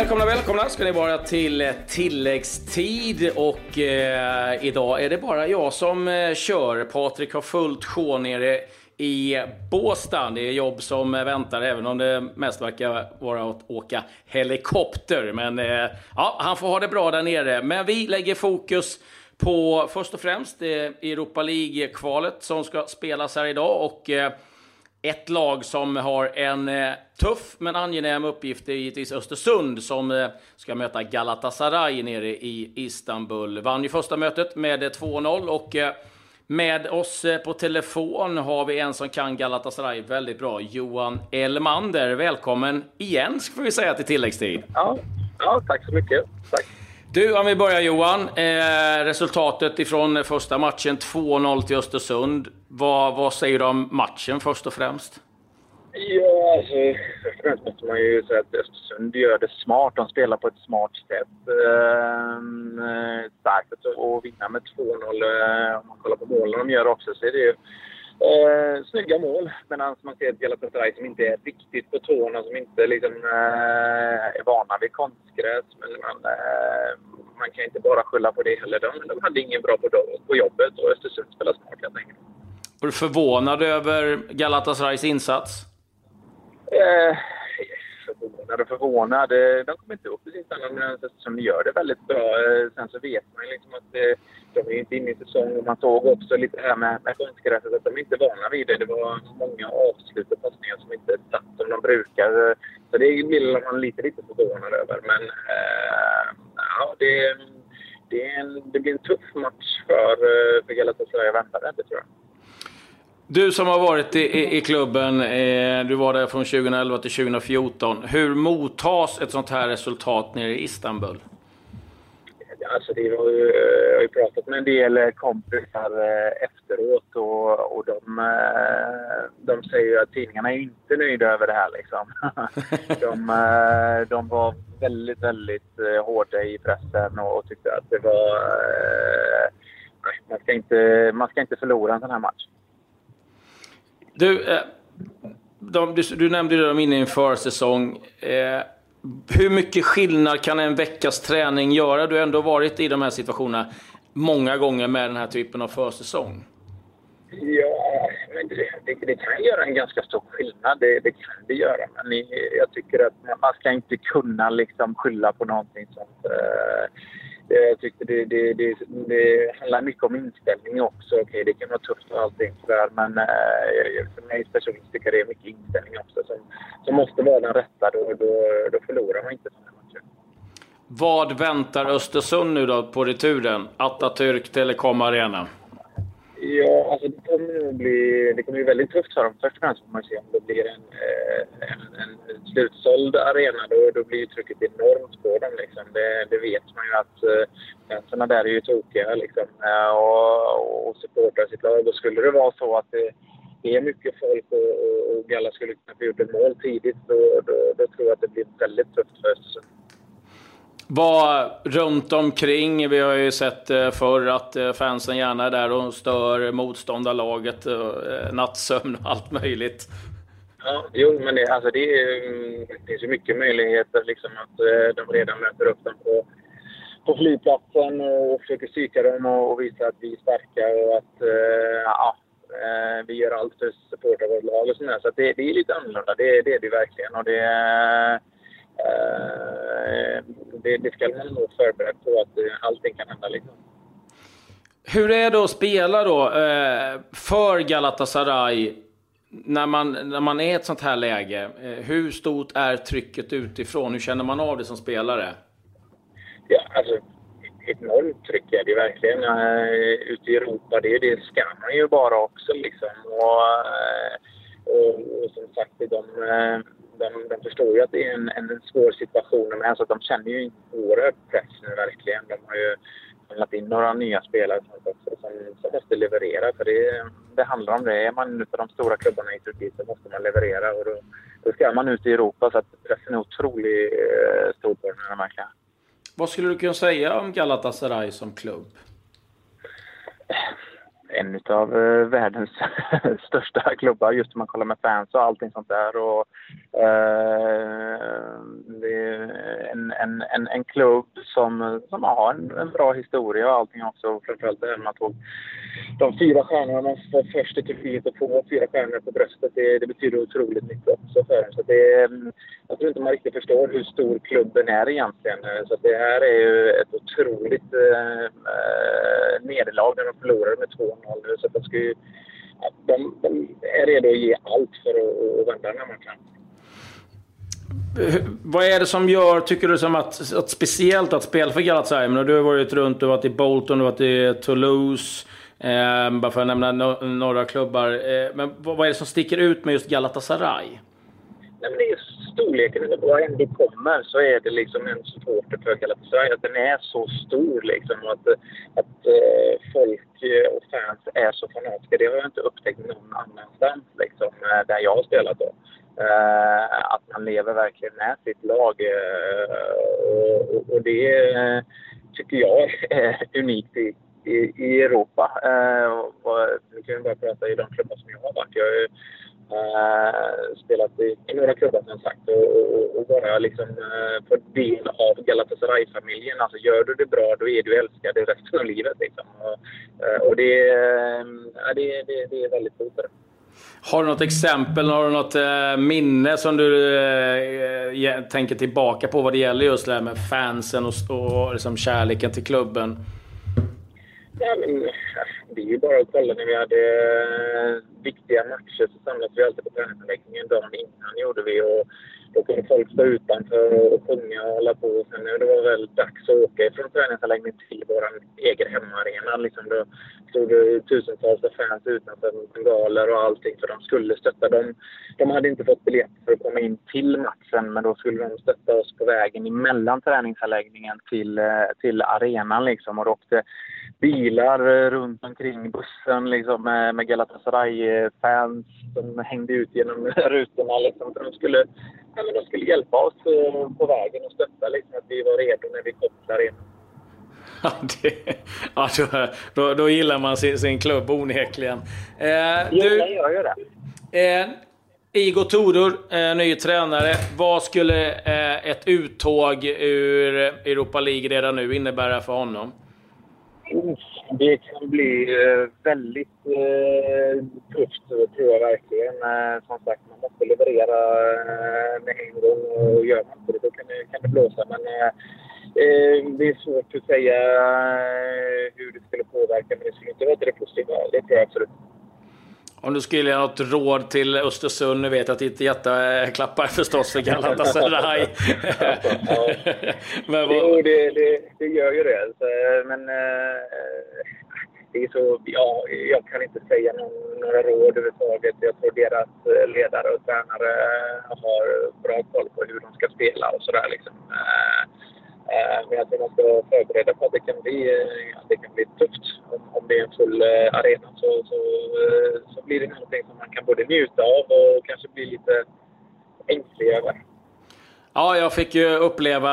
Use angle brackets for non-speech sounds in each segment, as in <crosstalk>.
Välkomna, välkomna ska ni vara till eh, tilläggstid och eh, idag är det bara jag som eh, kör. Patrik har fullt sjå nere i Båstad. Det är jobb som väntar, även om det mest verkar vara att åka helikopter. Men eh, ja, han får ha det bra där nere. Men vi lägger fokus på först och främst eh, Europa League-kvalet som ska spelas här idag. Och eh, ett lag som har en eh, tuff men angenäm uppgift är givetvis Östersund som eh, ska möta Galatasaray nere i Istanbul. Vann ju första mötet med eh, 2-0 och eh, med oss eh, på telefon har vi en som kan Galatasaray väldigt bra, Johan Elmander. Välkommen igen, ska vi säga, till tilläggstid. Ja, ja tack så mycket. Tack. Du, om vi börjar Johan. Eh, resultatet ifrån första matchen, 2-0 till Östersund. Vad, vad säger du om matchen först och främst? Ja, alltså, först och främst måste man ju säga att Östersund gör det smart. De spelar på ett smart sätt. Ehm, eh, starkt att vinna med 2-0. Eh, om man kollar på målen de gör också så är det ju eh, snygga mål. Medan man ser ett Galatasaray som inte är riktigt på tårna, som inte liksom, eh, är vana vid konstgräs. Men man, eh, man kan inte bara skylla på det heller. De, de hade ingen bra på, på jobbet och Östersund spelar smart helt enkelt. Var du förvånad över Galatasarays insats? Eh, förvånad och förvånad. De kommer inte upp i sin standard eftersom de gör det väldigt bra. Eh, sen så vet man ju liksom att eh, de är inte inne i säsong och man såg också lite här med, med konstgräset att de är inte vana vid det. Det var många avslut och passningar som inte satt som de brukar. Så det blir man lite, lite förvånad över. Men äh, ja, det, det, en, det, blir en tuff match för, för Galatasaray att vänta det, tror jag. Du som har varit i, i, i klubben, eh, du var där från 2011 till 2014. Hur mottas ett sånt här resultat nere i Istanbul? Alltså det var ju, jag har ju pratat med en del kompisar eh, efteråt och, och de, eh, de säger att tidningarna är inte nöjda över det här. Liksom. <laughs> De, eh, de var väldigt, väldigt hårda i pressen och tyckte att det var... Man ska inte, man ska inte förlora en sån här match. Du, eh, de, du, du, nämnde ju inne i en försäsong. Eh, hur mycket skillnad kan en veckas träning göra? Du har ändå varit i de här situationerna många gånger med den här typen av försäsong. Ja, men det, det, det, kan göra en ganska stor skillnad. Det, det kan det göra. Men jag tycker att man ska inte kunna liksom skylla på någonting sånt. Eh, Eh, jag tyckte det, det, det, det handlar mycket om inställning också. Okej, det kan vara tufft och allting sådär, men eh, för mig personligen tycker jag det är mycket inställning också som, som måste vara den rätta. Då, då, då förlorar man inte sådana matcher. Vad väntar Östersund nu då på returen? Atatürk Telekom Arena? Alltså det kommer nog bli, det kommer bli väldigt tufft för dem. Först och främst får man se om det blir en, eh, en, en slutsåld arena. Då, då blir trycket enormt på dem. Liksom. Det, det vet man ju att eh, fansen där är ju tokiga liksom, eh, och, och supportrar sitt lag. Och skulle det vara så att det, det är mycket folk och, och, och Galla skulle kunna få gjort ett mål tidigt, då, då, då tror jag att det blir väldigt tufft för Östersund. Vad runt omkring, vi har ju sett eh, förr att eh, fansen gärna är där och stör motståndarlaget, eh, nattsömn och allt möjligt. Ja, jo, men det, alltså det, mm, det finns ju mycket möjligheter liksom att de redan möter upp dem på, på flygplatsen och försöker psyka dem och, visa att vi är starka och att ja, vi gör allt för att supporta vårt lag och sådär. Så det, det är lite annorlunda, det, det är det verkligen. Och det, det, det ska man nog förberedd på att eh, allting kan hända. Liksom. Hur är det att spela då eh, för Galatasaray när man, när man är i ett sånt här läge? Hur stort är trycket utifrån? Hur känner man av det som spelare? Ja, alltså ett enormt tryck är det verkligen. Ute i Europa, det, det ska man ju bara också liksom. Och, och, och som sagt, de de, de förstår ju att det är en, en svår situation men alltså, de känner ju en oerhörd press nu verkligen. De har ju samlat in några nya spelare som, som, som måste leverera. För det, det handlar om det. Är man en av de stora klubbarna i Turkiet så måste man leverera. Och då, då ska man ut i Europa så att pressen är otroligt eh, stor på den här matchen. Vad skulle du kunna säga om Galatasaray som klubb? En av eh, världens <laughs> största klubbar just om man kollar med fans och allting sånt där. Och, eh, det är en, en, en, en klubb som, som har en, en bra historia och allting också. Framförallt det här med att tog de fyra stjärnorna man får först i Turkiet och få fyra stjärnor på bröstet. Det, det betyder otroligt mycket också för en. Så det, mm, jag tror inte man riktigt förstår hur stor klubben är egentligen. Eh, så det här är ju ett otroligt eh, eh nederlag när de förlorade med 2-0 nu. Så de, ska ju, de, de är redo att ge allt för att, att vända den här matchen. Vad är det som gör, tycker du, som att, att speciellt att spela för Galatasaray? Men du har varit runt, du har varit i Bolton, du har varit i Toulouse. Eh, bara för att nämna no några klubbar. Eh, men vad, vad är det som sticker ut med just Galatasaray? Nej, men det är storleken. Var än du kommer så är det liksom en supporter för Galatasaray. Att den är så stor liksom. Att, att eh, folk och fans är så fanatiska. Det har jag inte upptäckt någon annanstans liksom, eh, där jag har spelat. Då. Uh, att man lever verkligen med sitt lag. Uh, och, och, det tycker jag är <laughs> unikt i, i, i Europa. Eh, nu kan vi bara prata i de klubbar som jag har varit. Jag Uh, spelat i, i några klubbar som sagt och, och, och bara liksom eh, uh, få del av Galatasaray-familjen. Alltså gör du det bra då är du älskad resten av livet. Liksom. Och, uh, och det, uh, det, det, det, är väldigt coolt. Har du något exempel, har du något minne som du tänker tillbaka på vad det gäller just det här med fansen och, och liksom kärleken till klubben? Ja, men, det är ju bara att kolla när vi hade eh, viktiga matcher så samlades vi alltid på träningsanläggningen. Dagen innan gjorde vi och då kunde folk stå utanför och sjunga och hålla på. Sen när det var väl dags att åka från träningsanläggningen till vår egen hemmaarena. Liksom då stod det tusentals fans utanför med bengaler och allting för de skulle stötta. dem. de hade inte fått biljett för att komma in till matchen men då skulle de stötta oss på vägen emellan träningsanläggningen till, eh, till arenan. Liksom. Och då åkte bilar eh, runt omkring bussen liksom, med, med Galatasaray-fans som hängde ut genom <laughs> rutorna. Liksom, för de, skulle, ja, men de skulle hjälpa oss eh, på vägen och stötta liksom, att vi var redo när vi till arenan. <laughs> Ja, det, ja då, då, gillar man sin, sin klubb onekligen. Eh, du, jag gör ju det. Eh, Igor Tudor, eh, ny tränare. Vad skulle eh, ett uttåg ur Europa League redan nu innebära för honom? Det kan bli eh, väldigt eh, tufft, tror jag verkligen. Eh, som sagt, man måste leverera med en gång och gör man inte det då kan det, kan det blåsa. Men det är svårt att säga hur det skulle påverka, men det skulle inte vara det positiva. Det tror jag absolut. Om du skulle ge något råd till Östersund, nu vet jag att ditt hjärta klappar förstås för Galatasaray. <laughs> ja. <laughs> men vad... Jo, det, det, det, gör ju det. Men äh, det är så, ja, jag kan inte säga några råd överhuvudtaget. Jag tror deras eh, ledare och tränare har bra koll på hur de ska spela och sådär. Liksom. Eh, Men jag tror man ska vara förberedda på att det kan bli, att det kan bli tufft. Om, om det är en full eh, arena så, så, så blir det någonting som man kan både njuta av och kanske bli lite ängslig över. Ja, jag fick ju uppleva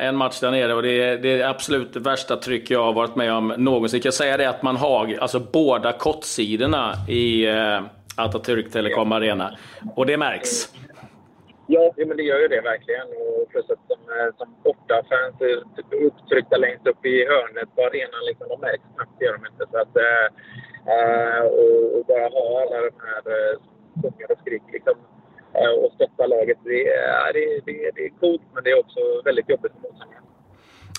en match där nere och det är det absolut värsta tryck jag har varit med om någonsin. Jag kan säga det att man har alltså båda kortsidorna i Atatürk Telekom Arena. Och det märks. Ja, men det gör ju det verkligen. Och plus att som, eh, som bortafans är typ upptryckta längst upp i hörnet på arenan, liksom, de märks knappt, gör de inte. Så att, äh, och, och, bara ha alla de här eh, som sjunger och skriker liksom, och stötta laget, det, det, det, det är coolt men det är också väldigt jobbigt.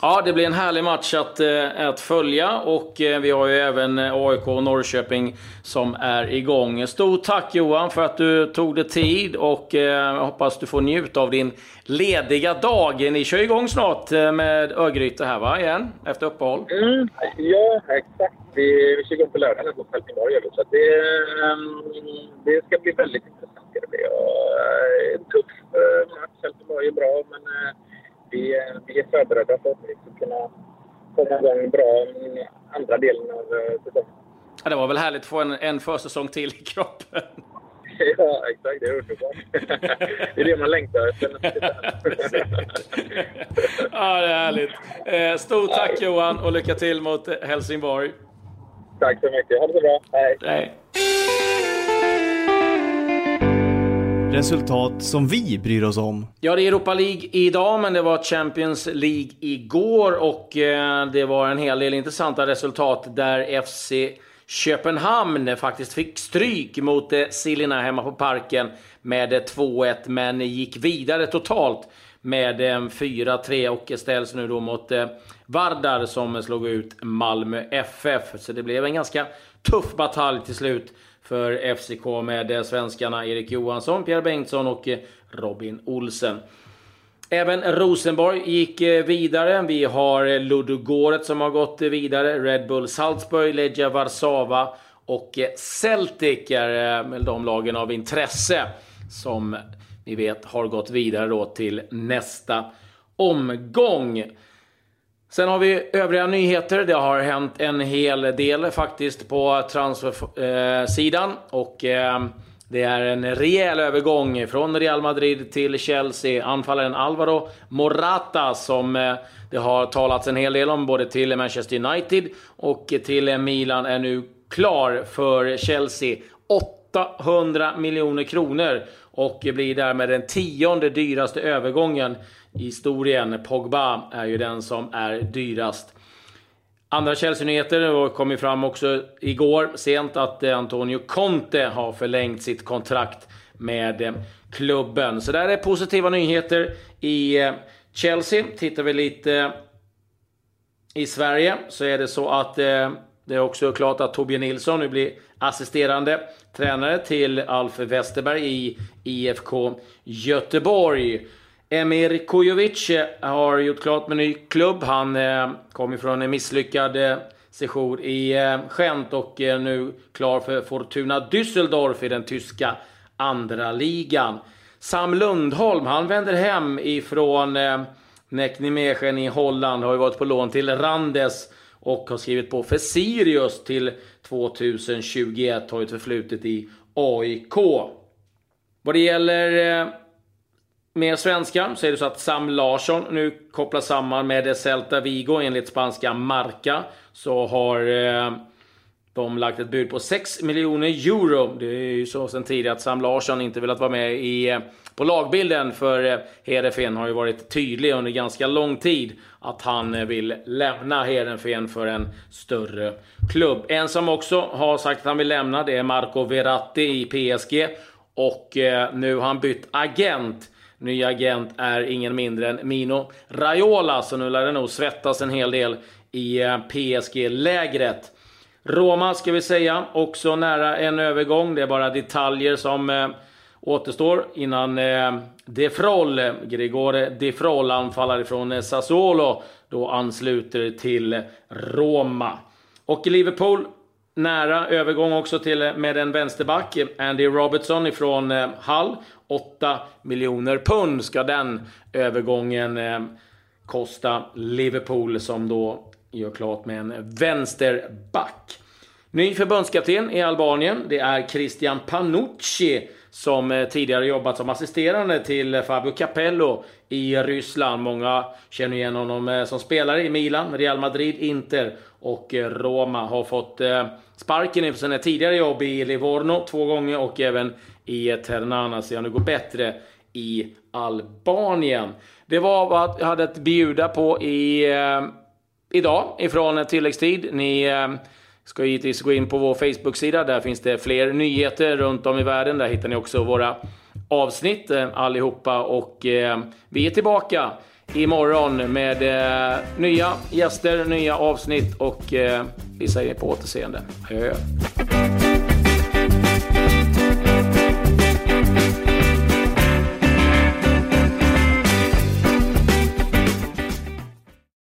Ja, det blir en härlig match att, eh, att följa och eh, vi har ju även eh, AIK och Norrköping som är igång. Stort tack Johan för att du tog dig tid och jag hoppas du får njuta av din lediga dag. Ni kör igång snart med Örgryte här va, igen? Efter uppehåll? Mm, ja, exakt. Vi, vi kör igång på lördag mot Helsingborg. Så det, ehm, det ska bli väldigt intressant. Det blir en tuff match. Helsingborg är bra, men vi, vi är förberedda för att ska kunna komma igång bra andra delen av eh, säsongen. Ja, det var väl härligt att få en, en försäsong till i kroppen. <laughs> Ja, exakt. Det är underbart. <laughs> Det är det man längtar efter. <laughs> ja, det är härligt. Eh, stort tack Johan och lycka till mot Helsingborg. Tack så mycket. Ha det så bra. Hej. Hej. Resultat som vi bryr oss om. Ja, det är Europa League idag, men det var Champions League igår och eh, det var en hel del intressanta resultat där FC Köpenhamn faktiskt fick stryk mot eh, Silina hemma på Parken med eh, 2-1, men gick vidare totalt med eh, 4-3 och ställs nu då mot eh, Vardar som slog ut Malmö FF. Så det blev en ganska tuff batalj till slut för FCK med eh, svenskarna Erik Johansson, Pierre Bengtsson och eh, Robin Olsen. Även Rosenborg gick eh, vidare. Vi har Ludogorets som har gått vidare. Red Bull Salzburg, Legia Warszawa och Celtic är de lagen av intresse som ni vet har gått vidare då till nästa omgång. Sen har vi övriga nyheter. Det har hänt en hel del faktiskt på transfersidan och eh, det är en rejäl övergång från Real Madrid till Chelsea. Anfallaren Alvaro Morata som eh, det har talats en hel del om både till Manchester United och till Milan är nu klar för Chelsea. 800 miljoner kronor och blir därmed den tionde dyraste övergången i historien. Pogba är ju den som är dyrast. Andra Chelsea-nyheter kom ju fram också igår sent att Antonio Conte har förlängt sitt kontrakt med klubben. Så där är positiva nyheter i eh, Chelsea. Tittar vi lite i Sverige så är det så att eh, det är också klart att Torbjörn Nilsson nu blir assisterande tränare till Alf Westerberg i IFK Göteborg. Emir Kujovic har gjort klart med ny klubb. Han eh, kom ifrån en misslyckad eh, session i eh, Gent och är nu klar för Fortuna Düsseldorf i den tyska andra ligan. Sam Lundholm, han vänder hem ifrån eh, Nijmegen i Holland. Har ju varit på lån till Randes och har skrivit på för Sirius till 2021. Har ett förflutet i AIK. Vad det gäller eh, med svenska så är det så att Sam Larsson nu kopplas samman med Celta Vigo enligt spanska Marca. Så har eh, de lagt ett bud på 6 miljoner euro. Det är ju så sen tidigare att Sam Larsson inte velat vara med i, eh, på lagbilden för Hedenfen. Heerenveen har ju varit tydlig under ganska lång tid att han eh, vill lämna Heerenveen för en större klubb. En som också har sagt att han vill lämna det är Marco Verratti i PSG och nu har han bytt agent. Ny agent är ingen mindre än Mino Raiola, så nu lär det nog svettas en hel del i PSG-lägret. Roma ska vi säga, också nära en övergång. Det är bara detaljer som eh, återstår innan eh, De Frol, eh, Grigore De Frol, anfallare från eh, Sassuolo, då ansluter till Roma. Och Liverpool, nära övergång också till eh, med en vänsterback, Andy Robertson ifrån eh, Hull. 8 miljoner pund ska den övergången eh, kosta Liverpool som då gör klart med en vänsterback. Ny förbundskapten i Albanien, det är Christian Panucci som eh, tidigare jobbat som assisterande till Fabio Capello i Ryssland. Många känner igen honom eh, som spelare i Milan, Real Madrid, Inter och eh, Roma. Har fått sparken inför sina tidigare jobb i Livorno två gånger och även i Ternana. Så nu går bättre i Albanien. Det var vad jag hade att bjuda på i idag ifrån tilläggstid. Ni eh, ska givetvis gå in på vår Facebook-sida. Där finns det fler nyheter runt om i världen. Där hittar ni också våra avsnitt eh, allihopa. Och eh, vi är tillbaka imorgon med eh, nya gäster, nya avsnitt och vi säger på återseende. Adjö.